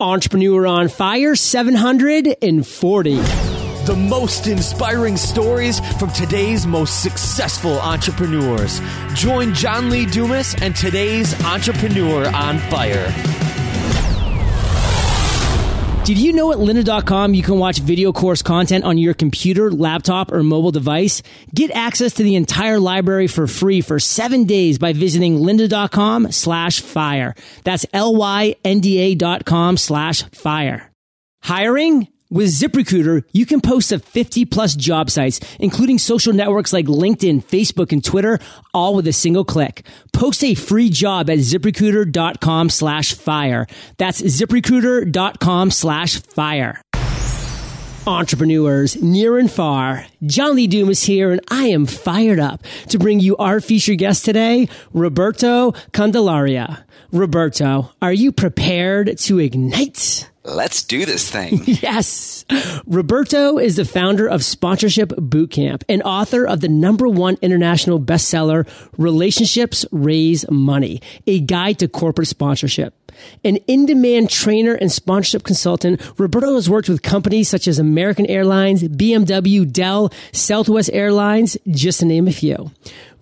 Entrepreneur on Fire 740. The most inspiring stories from today's most successful entrepreneurs. Join John Lee Dumas and today's Entrepreneur on Fire. Did you know at lynda.com you can watch video course content on your computer, laptop, or mobile device? Get access to the entire library for free for seven days by visiting lynda.com slash fire. That's L-Y-N-D-A dot com slash fire. Hiring? With ZipRecruiter, you can post to 50 plus job sites, including social networks like LinkedIn, Facebook, and Twitter, all with a single click. Post a free job at ziprecruiter.com slash fire. That's ziprecruiter.com slash fire. Entrepreneurs near and far, John Lee Dumas here, and I am fired up to bring you our featured guest today, Roberto Candelaria. Roberto, are you prepared to ignite? Let's do this thing. yes. Roberto is the founder of Sponsorship Bootcamp and author of the number one international bestseller, Relationships Raise Money, a guide to corporate sponsorship. An in-demand trainer and sponsorship consultant, Roberto has worked with companies such as American Airlines, BMW, Dell, Southwest Airlines, just to name a few.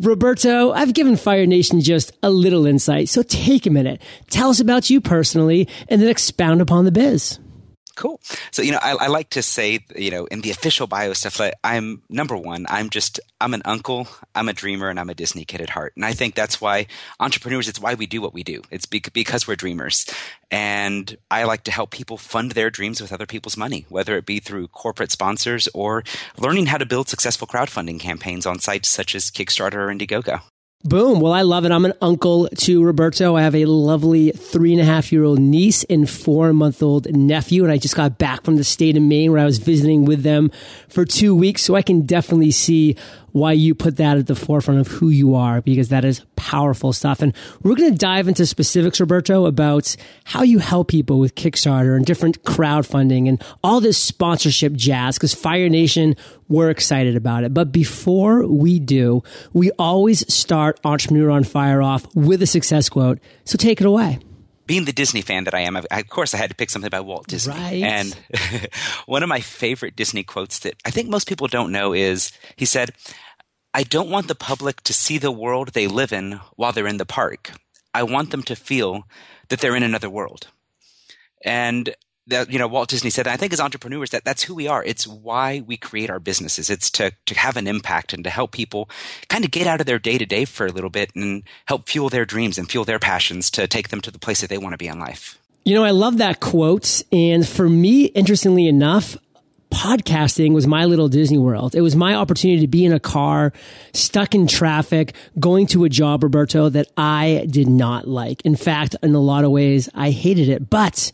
Roberto, I've given Fire Nation just a little insight, so take a minute. Tell us about you personally and then expound upon the biz. Cool. So, you know, I, I, like to say, you know, in the official bio stuff, like I'm number one, I'm just, I'm an uncle, I'm a dreamer, and I'm a Disney kid at heart. And I think that's why entrepreneurs, it's why we do what we do. It's because we're dreamers. And I like to help people fund their dreams with other people's money, whether it be through corporate sponsors or learning how to build successful crowdfunding campaigns on sites such as Kickstarter or Indiegogo. Boom. Well, I love it. I'm an uncle to Roberto. I have a lovely three and a half year old niece and four month old nephew. And I just got back from the state of Maine where I was visiting with them for two weeks. So I can definitely see why you put that at the forefront of who you are because that is powerful stuff. And we're going to dive into specifics, Roberto, about how you help people with Kickstarter and different crowdfunding and all this sponsorship jazz because Fire Nation, we're excited about it. But before we do, we always start Entrepreneur on Fire off with a success quote. So take it away being the Disney fan that I am, of course, I had to pick something by Walt Disney. Right. And one of my favorite Disney quotes that I think most people don't know is he said, I don't want the public to see the world they live in while they're in the park. I want them to feel that they're in another world. And that you know Walt Disney said, I think as entrepreneurs that that's who we are. It's why we create our businesses. It's to to have an impact and to help people kind of get out of their day to day for a little bit and help fuel their dreams and fuel their passions to take them to the place that they want to be in life. You know, I love that quote. And for me, interestingly enough, podcasting was my little Disney World. It was my opportunity to be in a car, stuck in traffic, going to a job, Roberto, that I did not like. In fact, in a lot of ways, I hated it. But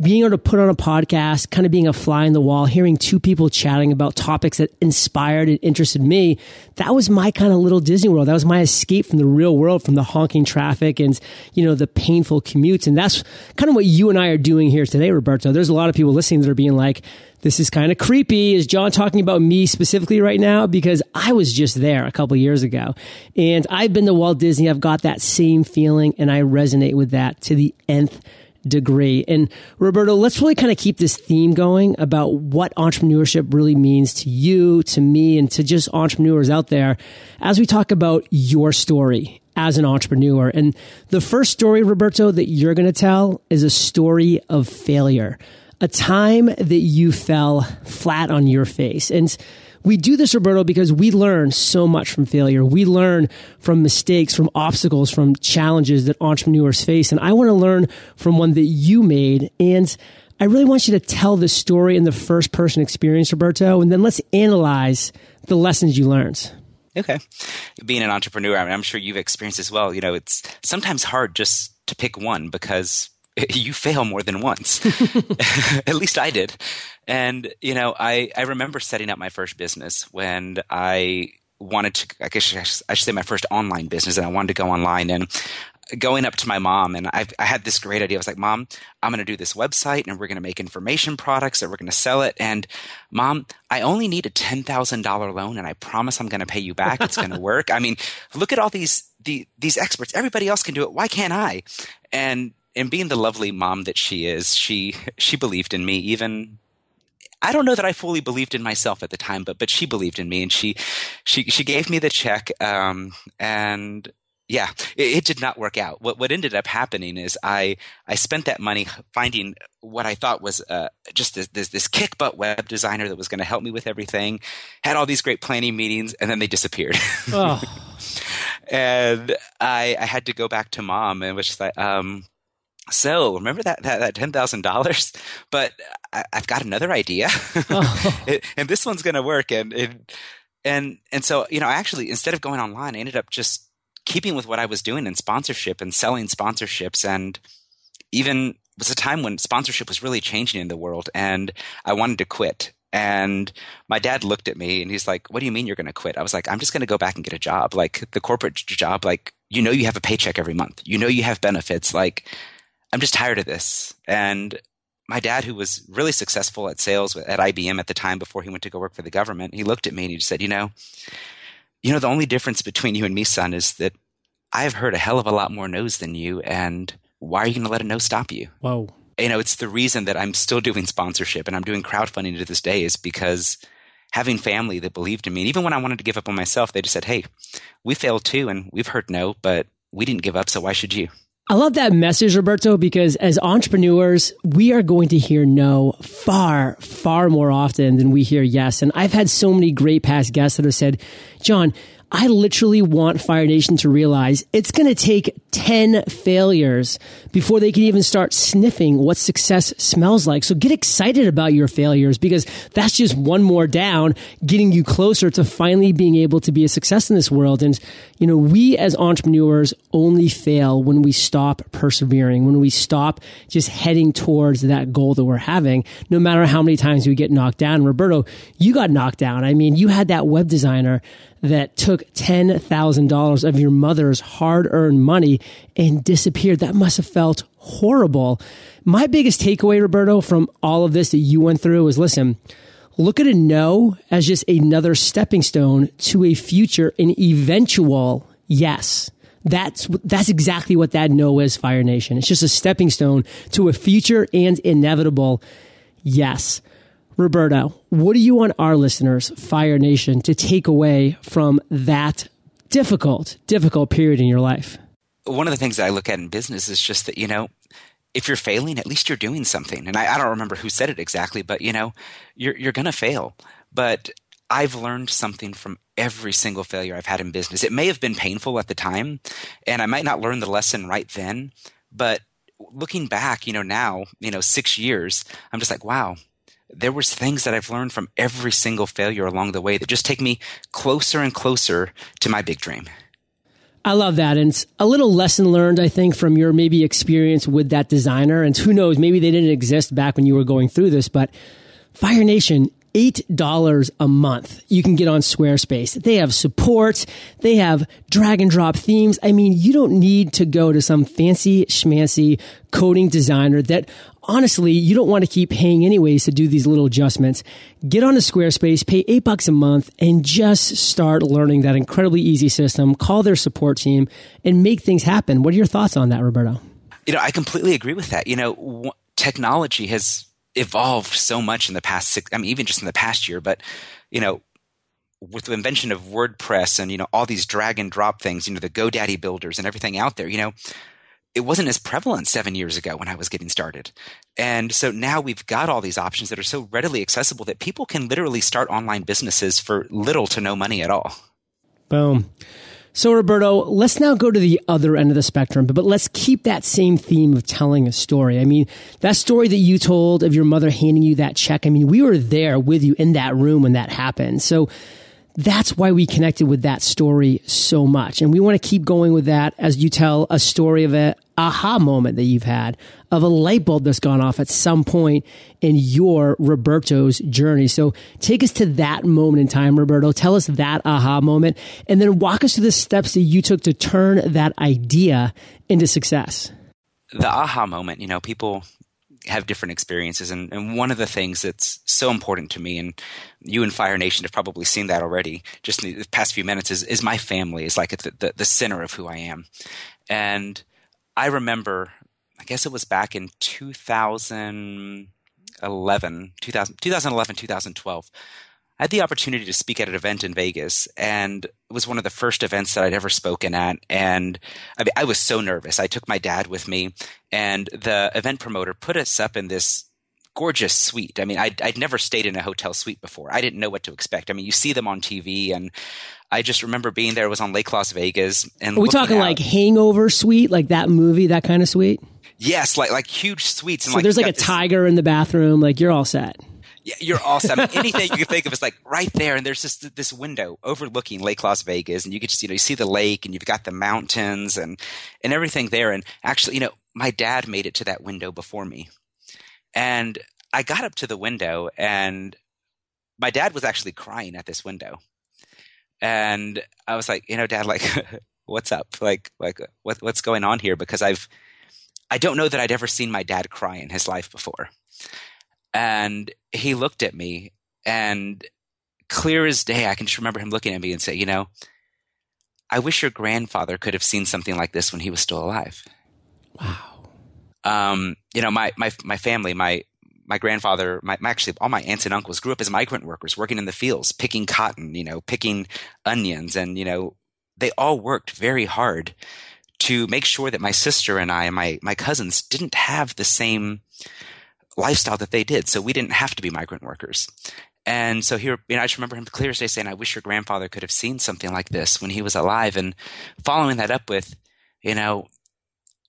being able to put on a podcast, kind of being a fly in the wall, hearing two people chatting about topics that inspired and interested me, that was my kind of little Disney World. That was my escape from the real world, from the honking traffic and, you know, the painful commutes. And that's kind of what you and I are doing here today, Roberto. There's a lot of people listening that are being like, this is kind of creepy. Is John talking about me specifically right now? Because I was just there a couple years ago and I've been to Walt Disney. I've got that same feeling and I resonate with that to the nth degree. And Roberto, let's really kind of keep this theme going about what entrepreneurship really means to you, to me, and to just entrepreneurs out there as we talk about your story as an entrepreneur. And the first story, Roberto, that you're going to tell is a story of failure, a time that you fell flat on your face. And we do this, Roberto, because we learn so much from failure. We learn from mistakes, from obstacles, from challenges that entrepreneurs face. And I want to learn from one that you made. And I really want you to tell the story in the first person experience, Roberto, and then let's analyze the lessons you learned. Okay. Being an entrepreneur, I mean, I'm sure you've experienced as well. You know, it's sometimes hard just to pick one because you fail more than once. At least I did. And, you know, I, I remember setting up my first business when I wanted to, I guess I should say my first online business and I wanted to go online and going up to my mom and I, I had this great idea. I was like, mom, I'm going to do this website and we're going to make information products and we're going to sell it. And mom, I only need a $10,000 loan and I promise I'm going to pay you back. It's going to work. I mean, look at all these, the, these experts. Everybody else can do it. Why can't I? And and being the lovely mom that she is, she she believed in me even I don't know that I fully believed in myself at the time, but but she believed in me, and she she she gave me the check, um, and yeah, it, it, did not work out. What what ended up happening is I I spent that money finding what I thought was uh, just this, this, this kick butt web designer that was going to help me with everything. Had all these great planning meetings, and then they disappeared. Oh. and I I had to go back to mom and was just like, um, so remember that that, that ten thousand dollars, but I, have got another idea, oh. it, and this one's going to work. And, and and and so you know, actually instead of going online, I ended up just keeping with what I was doing in sponsorship and selling sponsorships, and even was a time when sponsorship was really changing in the world, and I wanted to quit. And my dad looked at me and he's like, What do you mean you're going to quit? I was like, I'm just going to go back and get a job. Like the corporate job, like, you know, you have a paycheck every month. You know, you have benefits. Like, I'm just tired of this. And my dad, who was really successful at sales at IBM at the time before he went to go work for the government, he looked at me and he just said, you know, you know, the only difference between you and me, son, is that I've heard a hell of a lot more no's than you. And why are you going to let a no stop you? Whoa. You know, it's the reason that I'm still doing sponsorship and I'm doing crowdfunding to this day is because having family that believed in me. And even when I wanted to give up on myself, they just said, Hey, we failed too. And we've heard no, but we didn't give up. So why should you? I love that message, Roberto, because as entrepreneurs, we are going to hear no far, far more often than we hear yes. And I've had so many great past guests that have said, John, I literally want Fire Nation to realize it's going to take 10 failures before they can even start sniffing what success smells like. So get excited about your failures because that's just one more down, getting you closer to finally being able to be a success in this world. And, you know, we as entrepreneurs only fail when we stop persevering, when we stop just heading towards that goal that we're having, no matter how many times we get knocked down. Roberto, you got knocked down. I mean, you had that web designer that took $10,000 of your mother's hard earned money and disappeared. That must have felt horrible. My biggest takeaway, Roberto, from all of this that you went through is listen, look at a no as just another stepping stone to a future, an eventual yes. That's, that's exactly what that no is, Fire Nation. It's just a stepping stone to a future and inevitable yes. Roberto, what do you want our listeners, Fire Nation, to take away from that difficult, difficult period in your life? One of the things that I look at in business is just that, you know, if you're failing, at least you're doing something. And I, I don't remember who said it exactly, but you know, you're you're gonna fail. But I've learned something from every single failure I've had in business. It may have been painful at the time, and I might not learn the lesson right then, but looking back, you know, now, you know, six years, I'm just like, wow, there was things that I've learned from every single failure along the way that just take me closer and closer to my big dream. I love that. And it's a little lesson learned, I think, from your maybe experience with that designer. And who knows, maybe they didn't exist back when you were going through this, but Fire Nation, $8 a month you can get on Squarespace. They have support. They have drag and drop themes. I mean, you don't need to go to some fancy schmancy coding designer that honestly, you don't want to keep paying anyways to do these little adjustments. Get on to Squarespace, pay eight bucks a month and just start learning that incredibly easy system. Call their support team and make things happen. What are your thoughts on that, Roberto? You know, I completely agree with that. You know, technology has evolved so much in the past six, I mean, even just in the past year, but, you know, with the invention of WordPress and, you know, all these drag and drop things, you know, the GoDaddy builders and everything out there, you know, it wasn't as prevalent seven years ago when I was getting started. And so now we've got all these options that are so readily accessible that people can literally start online businesses for little to no money at all. Boom. So, Roberto, let's now go to the other end of the spectrum, but, but let's keep that same theme of telling a story. I mean, that story that you told of your mother handing you that check, I mean, we were there with you in that room when that happened. So, that's why we connected with that story so much. And we want to keep going with that as you tell a story of an aha moment that you've had, of a light bulb that's gone off at some point in your Roberto's journey. So take us to that moment in time, Roberto. Tell us that aha moment and then walk us through the steps that you took to turn that idea into success. The aha moment, you know, people have different experiences. And, and one of the things that's so important to me, and you and Fire Nation have probably seen that already, just in the past few minutes, is, is my family is like the, the, the center of who I am. And I remember, I guess it was back in 2011, 2000, 2011, 2012. I had the opportunity to speak at an event in Vegas, and it was one of the first events that I'd ever spoken at. And I, mean, I was so nervous. I took my dad with me, and the event promoter put us up in this gorgeous suite. I mean, I'd, I'd never stayed in a hotel suite before. I didn't know what to expect. I mean, you see them on TV, and I just remember being there. It was on Lake Las Vegas, and Are we talking out. like Hangover suite, like that movie, that kind of suite? yes, like like huge suites. And So like, there's like a this- tiger in the bathroom. Like you're all set. Yeah, you're awesome. I mean, anything you can think of is like right there, and there's just this window overlooking Lake Las Vegas, and you can just you know you see the lake, and you've got the mountains, and and everything there. And actually, you know, my dad made it to that window before me, and I got up to the window, and my dad was actually crying at this window, and I was like, you know, Dad, like, what's up? Like, like what what's going on here? Because I've I don't know that I'd ever seen my dad cry in his life before. And he looked at me and clear as day, I can just remember him looking at me and say, you know, I wish your grandfather could have seen something like this when he was still alive. Wow. Um, you know, my, my, my family, my, my grandfather, my, my actually all my aunts and uncles grew up as migrant workers, working in the fields, picking cotton, you know, picking onions, and you know, they all worked very hard to make sure that my sister and I and my my cousins didn't have the same lifestyle that they did, so we didn't have to be migrant workers. And so here, you know, I just remember him clear as day saying, "I wish your grandfather could have seen something like this when he was alive." And following that up with, you know,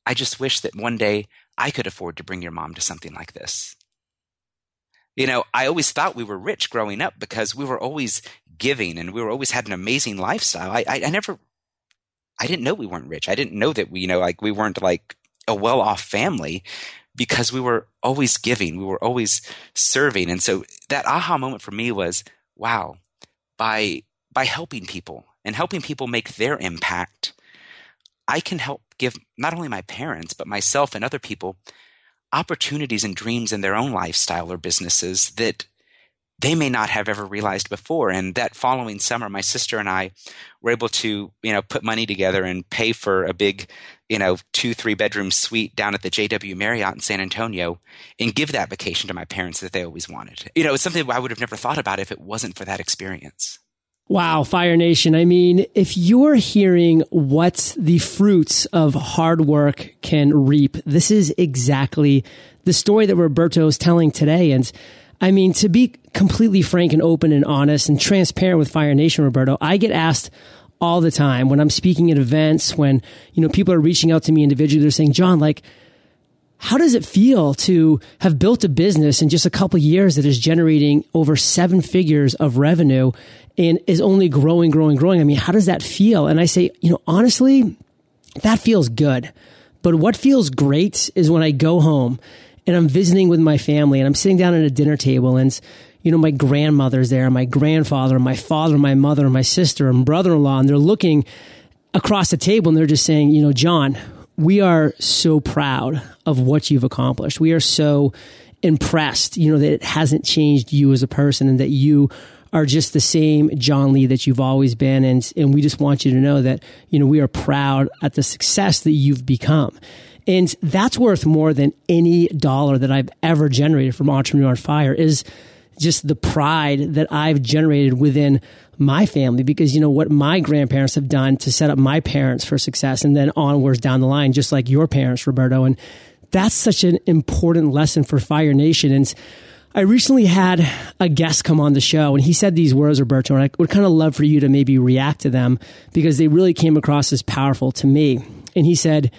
I just wish that one day I could afford to bring your mom to something like this. You know, I always thought we were rich growing up because we were always giving and we were always had an amazing lifestyle. I, I, I never, I didn't know we weren't rich. I didn't know that we, you know, like we weren't like a well off family because we were always giving. We were always serving. And so that aha moment for me was, wow, by, by helping people and helping people make their impact, I can help give not only my parents, but myself and other people opportunities and dreams in their own lifestyle or businesses that they may not have ever realized before. And that following summer, my sister and I were able to, you know, put money together and pay for a big, you know, two, three bedroom suite down at the JW Marriott in San Antonio and give that vacation to my parents that they always wanted. You know, it's something I would have never thought about if it wasn't for that experience. Wow, Fire Nation. I mean, if you're hearing what the fruits of hard work can reap, this is exactly the story that Roberto is telling today. And I mean, to be completely frank and open and honest and transparent with Fire Nation, Roberto, I get asked all the time when I'm speaking at events, when, you know, people are reaching out to me individually, they're saying, John, like, how does it feel to have built a business in just a couple years that is generating over seven figures of revenue and is only growing, growing, growing? I mean, how does that feel? And I say, you know, honestly, that feels good. But what feels great is when I go home and I'm visiting with my family and I'm sitting down at a dinner table and you know, my grandmother's there, and my grandfather, and my father, and my mother, and my sister, and brother in law, and they're looking across the table and they're just saying, you know, John, we are so proud of what you've accomplished. We are so impressed, you know, that it hasn't changed you as a person and that you are just the same John Lee that you've always been. And, and we just want you to know that, you know, we are proud at the success that you've become. And that's worth more than any dollar that I've ever generated from Entrepreneur on Fire is just the pride that I've generated within my family because you know what my grandparents have done to set up my parents for success and then onwards down the line, just like your parents, Roberto. And that's such an important lesson for Fire Nation. And I recently had a guest come on the show and he said these words, Roberto, and I would kind of love for you to maybe react to them because they really came across as powerful to me. And he said,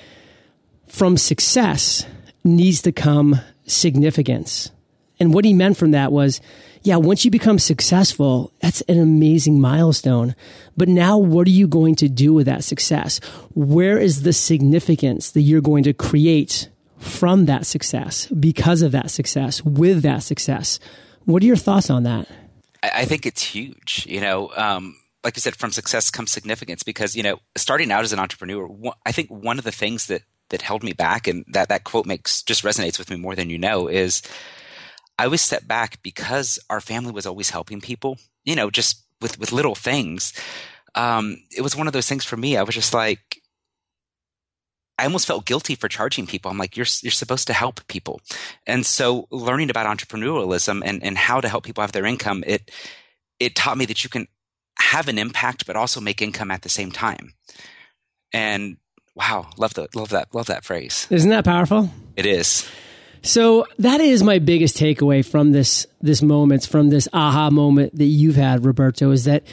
from success needs to come significance. And what he meant from that was, yeah, once you become successful, that's an amazing milestone. But now what are you going to do with that success? Where is the significance that you're going to create from that success, because of that success, with that success? What are your thoughts on that? I, think it's huge. You know, um, like you said, from success comes significance because, you know, starting out as an entrepreneur, I think one of the things that, that held me back and that, that quote makes just resonates with me more than you know is, I was set back because our family was always helping people, you know, just with, with little things. Um, it was one of those things for me. I was just like, I almost felt guilty for charging people. I'm like, you're you're supposed to help people, and so learning about entrepreneurialism and and how to help people have their income, it it taught me that you can have an impact but also make income at the same time. And wow, love the love that love that phrase. Isn't that powerful? It is. So that is my biggest takeaway from this this moment, from this aha moment that you've had, Roberto, is that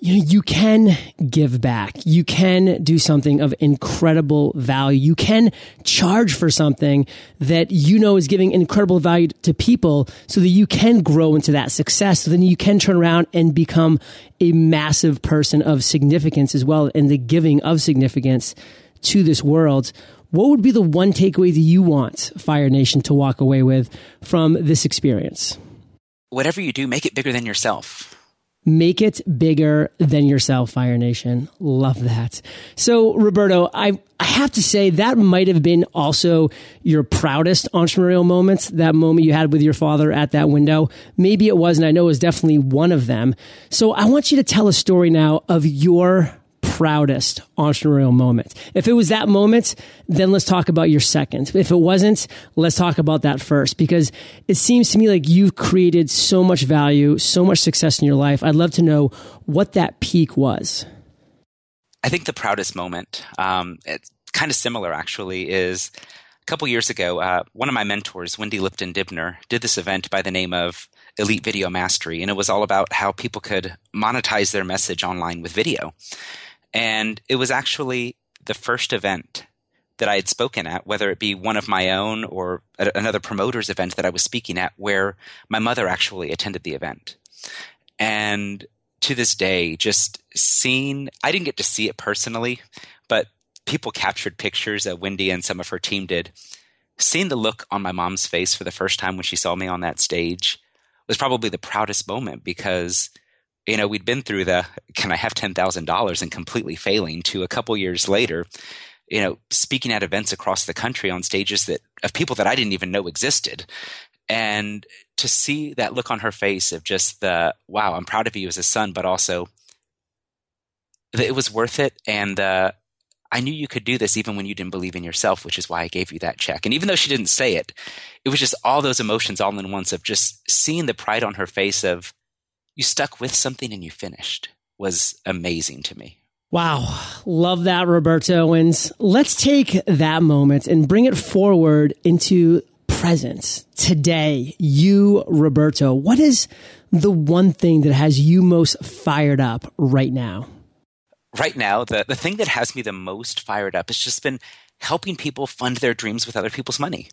you know, you can give back. You can do something of incredible value. You can charge for something that you know is giving incredible value to people so that you can grow into that success. So then you can turn around and become a massive person of significance as well in the giving of significance to this world. What would be the one takeaway that you want Fire Nation to walk away with from this experience? Whatever you do, make it bigger than yourself Make it bigger than yourself, Fire Nation. Love that. So, Roberto, I, I have to say that might have been also your proudest entrepreneurial moments, that moment you had with your father at that window. Maybe it was, and I know it was definitely one of them. So I want you to tell a story now of your proudest entrepreneurial moment? If it was that moment, then let's talk about your second. If it wasn't, let's talk about that first because it seems to me like you've created so much value, so much success in your life. I'd love to know what that peak was. I think the proudest moment, um, it's kind of similar actually, is a couple years ago, uh, one of my mentors, Wendy Lipton Dibner, did this event by the name of Elite Video Mastery, and it was all about how people could monetize their message online with video. And it was actually the first event that I had spoken at, whether it be one of my own or another promoter's event that I was speaking at, where my mother actually attended the event. And to this day, just seeing, I didn't get to see it personally, but people captured pictures that Wendy and some of her team did. Seeing the look on my mom's face for the first time when she saw me on that stage was probably the proudest moment because you know, we'd been through the can I have $10,000 and completely failing to a couple years later, you know, speaking at events across the country on stages that of people that I didn't even know existed. And to see that look on her face of just the wow, I'm proud of you as a son, but also that it was worth it. And uh, I knew you could do this even when you didn't believe in yourself, which is why I gave you that check. And even though she didn't say it, it was just all those emotions all in once of just seeing the pride on her face of you stuck with something and you finished was amazing to me. Wow. Love that, Roberto. Owens. let's take that moment and bring it forward into present today. You, Roberto, what is the one thing that has you most fired up right now? Right now, the, the thing that has me the most fired up has just been helping people fund their dreams with other people's money.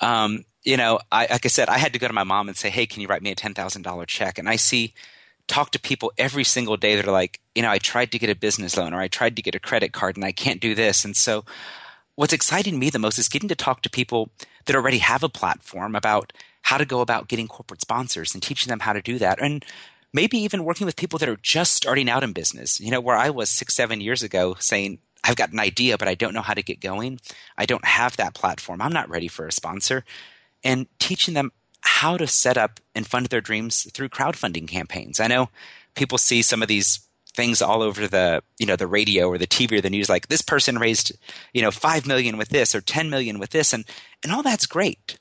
Um, you know, I, like I said, I had to go to my mom and say, "Hey, can you write me a ten thousand dollar check?" And I see talk to people every single day that are like, you know, I tried to get a business loan or I tried to get a credit card and I can't do this. And so, what's exciting me the most is getting to talk to people that already have a platform about how to go about getting corporate sponsors and teaching them how to do that. And maybe even working with people that are just starting out in business. You know, where I was six, seven years ago saying, I've got an idea, but I don't know how to get going. I don't have that platform. I'm not ready for a sponsor and teaching them how to set up and fund their dreams through crowdfunding campaigns. I know people see some of these things all over the you know the radio or the TV or the news like this person raised you know 5 million with this or 10 million with this and and all that's great.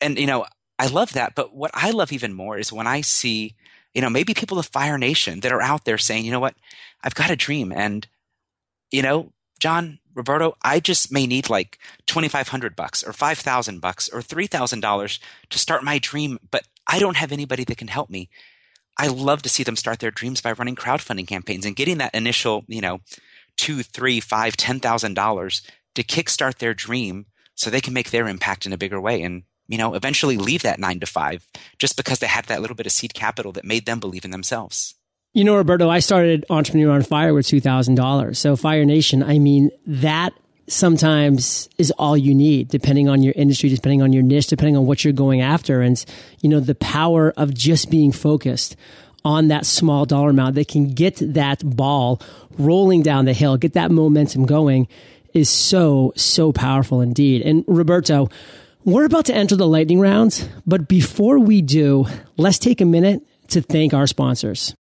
And you know I love that but what I love even more is when I see you know maybe people of Fire Nation that are out there saying you know what I've got a dream and you know John Roberto, I just may need like 2500 bucks or 5000 bucks or $3000 to start my dream, but I don't have anybody that can help me. I love to see them start their dreams by running crowdfunding campaigns and getting that initial, you know, two, three, five, ten thousand dollars to kickstart their dream so they can make their impact in a bigger way and you know eventually leave that nine to five just because they had that little bit of seed capital that made them believe in themselves you know, Roberto, I started Entrepreneur on Fire with $2,000. So Fire Nation, I mean, that sometimes is all you need, depending on your industry, depending on your niche, depending on what you're going after. And, you know, the power of just being focused on that small dollar amount that can get that ball rolling down the hill, get that momentum going is so, so powerful indeed. And Roberto, we're about to enter the lightning round, but before we do, let's take a minute to thank our sponsors.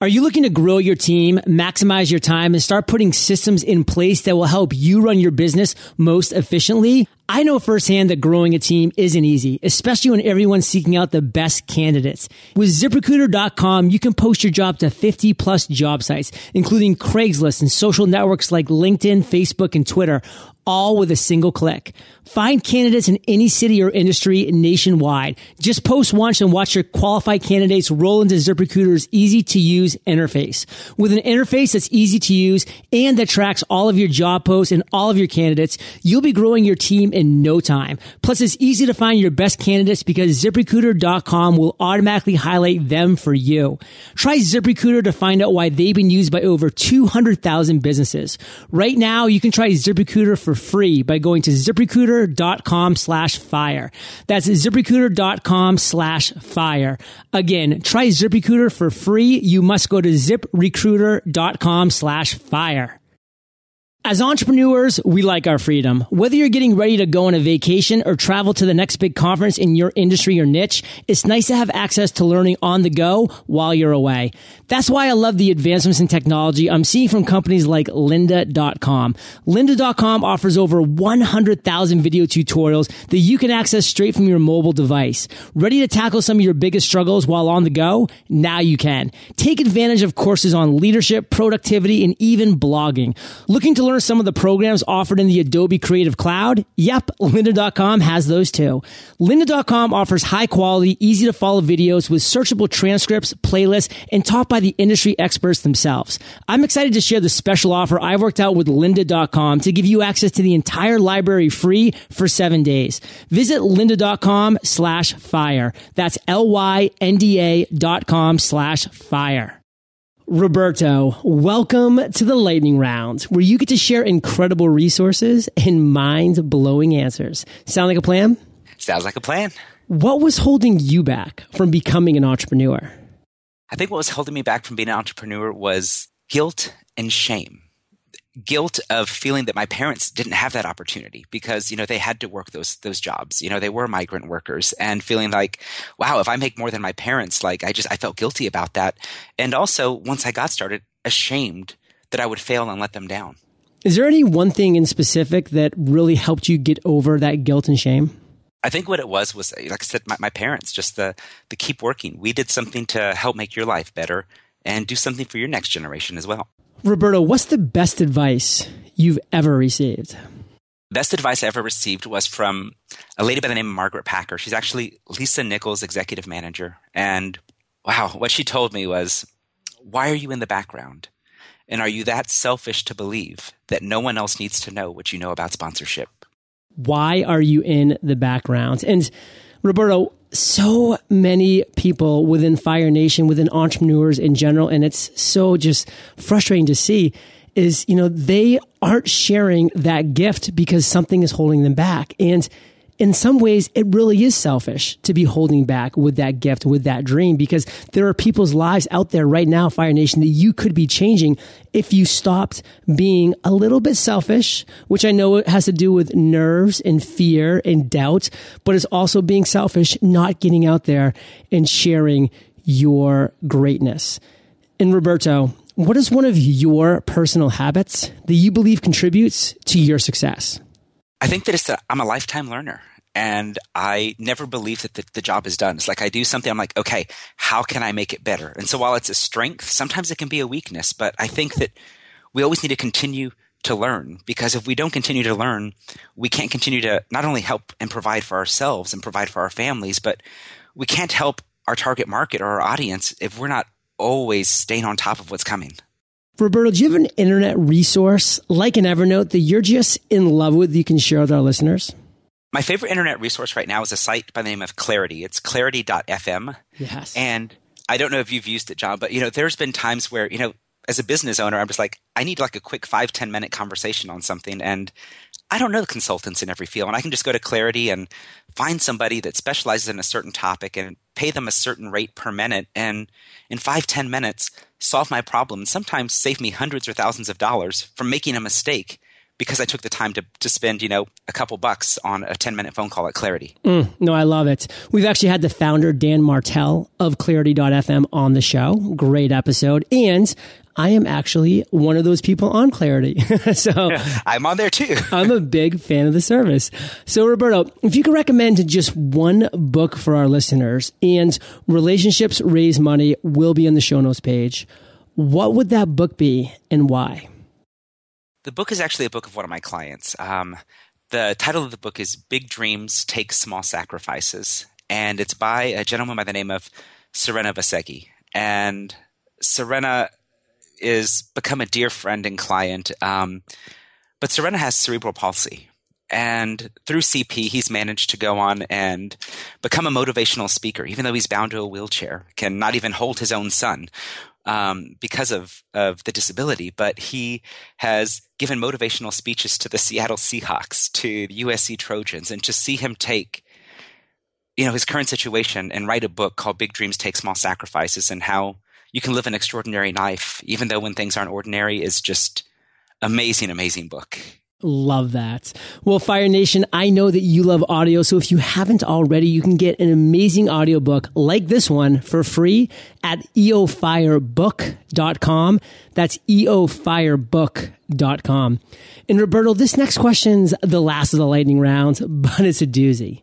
Are you looking to grow your team, maximize your time, and start putting systems in place that will help you run your business most efficiently? I know firsthand that growing a team isn't easy, especially when everyone's seeking out the best candidates. With ziprecruiter.com, you can post your job to 50 plus job sites, including Craigslist and social networks like LinkedIn, Facebook, and Twitter all with a single click. Find candidates in any city or industry nationwide. Just post once and watch your qualified candidates roll into ZipRecruiter's easy to use interface. With an interface that's easy to use and that tracks all of your job posts and all of your candidates, you'll be growing your team in no time. Plus, it's easy to find your best candidates because ZipRecruiter.com will automatically highlight them for you. Try ZipRecruiter to find out why they've been used by over 200,000 businesses. Right now, you can try ZipRecruiter for free by going to ziprecruiter.com slash fire. That's ziprecruiter.com slash fire. Again, try ZipRecruiter for free. You must go to ziprecruiter.com slash fire. As entrepreneurs, we like our freedom. Whether you're getting ready to go on a vacation or travel to the next big conference in your industry or niche, it's nice to have access to learning on the go while you're away. That's why I love the advancements in technology I'm seeing from companies like lynda.com. Lynda.com offers over 100,000 video tutorials that you can access straight from your mobile device. Ready to tackle some of your biggest struggles while on the go? Now you can. Take advantage of courses on leadership, productivity, and even blogging. Looking to learn some of the programs offered in the Adobe Creative Cloud? Yep, lynda.com has those too. Lynda.com offers high quality, easy to follow videos with searchable transcripts, playlists, and taught by the industry experts themselves. I'm excited to share the special offer I worked out with lynda.com to give you access to the entire library free for seven days. Visit lynda.com slash fire. That's L-Y-N-D-A dot com slash fire. Roberto, welcome to the lightning round where you get to share incredible resources and mind blowing answers. Sound like a plan? Sounds like a plan. What was holding you back from becoming an entrepreneur? I think what was holding me back from being an entrepreneur was guilt and shame guilt of feeling that my parents didn't have that opportunity because you know they had to work those those jobs you know they were migrant workers and feeling like wow if i make more than my parents like i just i felt guilty about that and also once i got started ashamed that i would fail and let them down is there any one thing in specific that really helped you get over that guilt and shame I think what it was was, like I said, my, my parents just the the keep working. We did something to help make your life better and do something for your next generation as well. Roberto, what's the best advice you've ever received? Best advice I ever received was from a lady by the name of Margaret Packer. She's actually Lisa Nichols' executive manager. And wow, what she told me was, Why are you in the background? And are you that selfish to believe that no one else needs to know what you know about sponsorship? Why are you in the background? And Roberto, so many people within Fire Nation, within entrepreneurs in general, and it's so just frustrating to see is, you know, they aren't sharing that gift because something is holding them back. And in some ways, it really is selfish to be holding back with that gift, with that dream, because there are people's lives out there right now, Fire Nation, that you could be changing if you stopped being a little bit selfish, which I know it has to do with nerves and fear and doubt, but it's also being selfish, not getting out there and sharing your greatness. And Roberto, what is one of your personal habits that you believe contributes to your success? I think that it's that I'm a lifetime learner and I never believe that the, the, job is done. It's like I do something, I'm like, okay, how can I make it better? And so while it's a strength, sometimes it can be a weakness, but I think that we always need to continue to learn because if we don't continue to learn, we can't continue to not only help and provide for ourselves and provide for our families, but we can't help our target market or our audience if we're not always staying on top of what's coming. Roberto, do you have an internet resource like an Evernote that you're just in love with you can share with our listeners? My favorite internet resource right now is a site by the name of Clarity. It's clarity.fm. Yes. And I don't know if you've used it, John, but you know, there's been times where, you know, as a business owner, I'm just like, I need like a quick five ten minute conversation on something. And I don't know the consultants in every field. And I can just go to Clarity and find somebody that specializes in a certain topic and pay them a certain rate per minute. And in five ten minutes, solve my problem sometimes save me hundreds or thousands of dollars from making a mistake because I took the time to, to spend, you know, a couple bucks on a 10 minute phone call at Clarity. Mm, no, I love it. We've actually had the founder, Dan Martell of Clarity.fm on the show. Great episode. And I am actually one of those people on Clarity. so I'm on there too. I'm a big fan of the service. So Roberto, if you could recommend just one book for our listeners and relationships raise money will be on the show notes page, what would that book be and why? The book is actually a book of one of my clients. Um, the title of the book is Big Dreams Take Small Sacrifices. And it's by a gentleman by the name of Serena Vasegi. And Serena is become a dear friend and client. Um, but Serena has cerebral palsy. And through CP, he's managed to go on and become a motivational speaker, even though he's bound to a wheelchair, can not even hold his own son um, because of, of the disability. But he has given motivational speeches to the Seattle Seahawks, to the USC Trojans, and to see him take you know his current situation and write a book called Big Dreams Take Small Sacrifices and how you can live an extraordinary life, even though when things aren't ordinary, is just amazing, amazing book. Love that. Well, Fire Nation, I know that you love audio. So if you haven't already, you can get an amazing audiobook like this one for free at eofirebook.com. That's eofirebook.com. And Roberto, this next question's the last of the lightning round, but it's a doozy.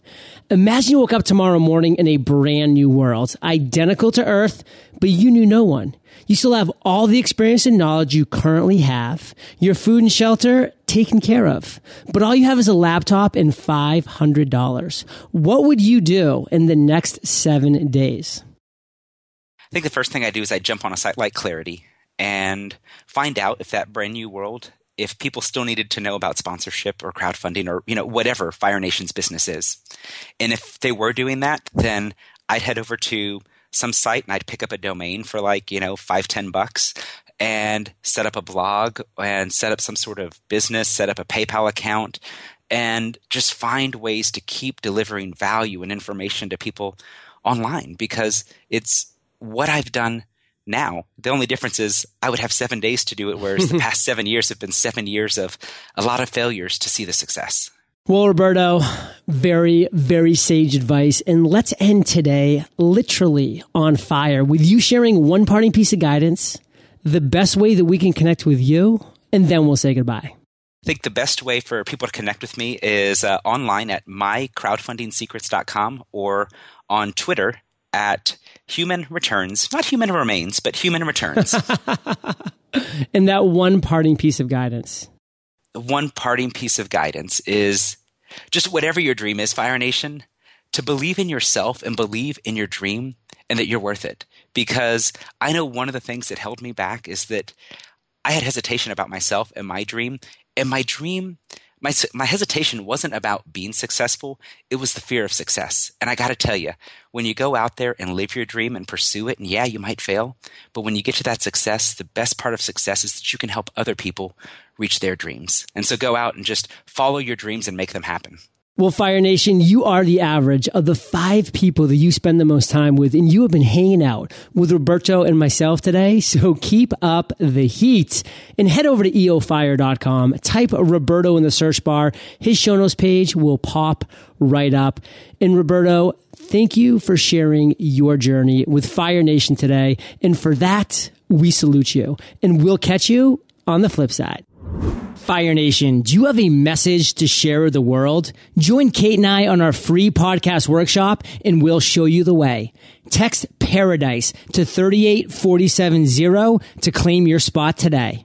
Imagine you woke up tomorrow morning in a brand new world, identical to Earth, but you knew no one. You still have all the experience and knowledge you currently have, your food and shelter taken care of, but all you have is a laptop and $500. What would you do in the next seven days? I think the first thing I do is I jump on a site like Clarity and find out if that brand new world if people still needed to know about sponsorship or crowdfunding or you know whatever Fire Nation's business is. And if they were doing that, then I'd head over to some site and I'd pick up a domain for like, you know, five, ten bucks and set up a blog and set up some sort of business, set up a PayPal account and just find ways to keep delivering value and information to people online because it's what I've done now. The only difference is I would have seven days to do it, whereas the past seven years have been seven years of a lot of failures to see the success. Well, Roberto, very, very sage advice. And let's end today literally on fire with you sharing one parting piece of guidance, the best way that we can connect with you, and then we'll say goodbye. I think the best way for people to connect with me is uh, online at mycrowdfundingsecrets.com or on Twitter at human returns, not human remains, but human returns. and that one parting piece of guidance. The one parting piece of guidance is just whatever your dream is, Fire Nation, to believe in yourself and believe in your dream and that you're worth it. Because I know one of the things that held me back is that I had hesitation about myself and my dream. And my dream my my hesitation wasn't about being successful it was the fear of success. And i got to tell you when you go out there and live your dream and pursue it and yeah you might fail but when you get to that success the best part of success is that you can help other people reach their dreams. And so go out and just follow your dreams and make them happen well, Fire Nation, you are the average of the five people that you spend the most time with, and you have been hanging out with Roberto and myself today. So keep up the heat and head over to eofire.com. Type Roberto in the search bar. His show notes page will pop right up. And Roberto, thank you for sharing your journey with Fire Nation today. And for that, we salute you. And we'll catch you on the flip side. Fire Nation, do you have a message to share with the world? Join Kate and I on our free podcast workshop and we'll show you the way. Text paradise to 38470 to claim your spot today.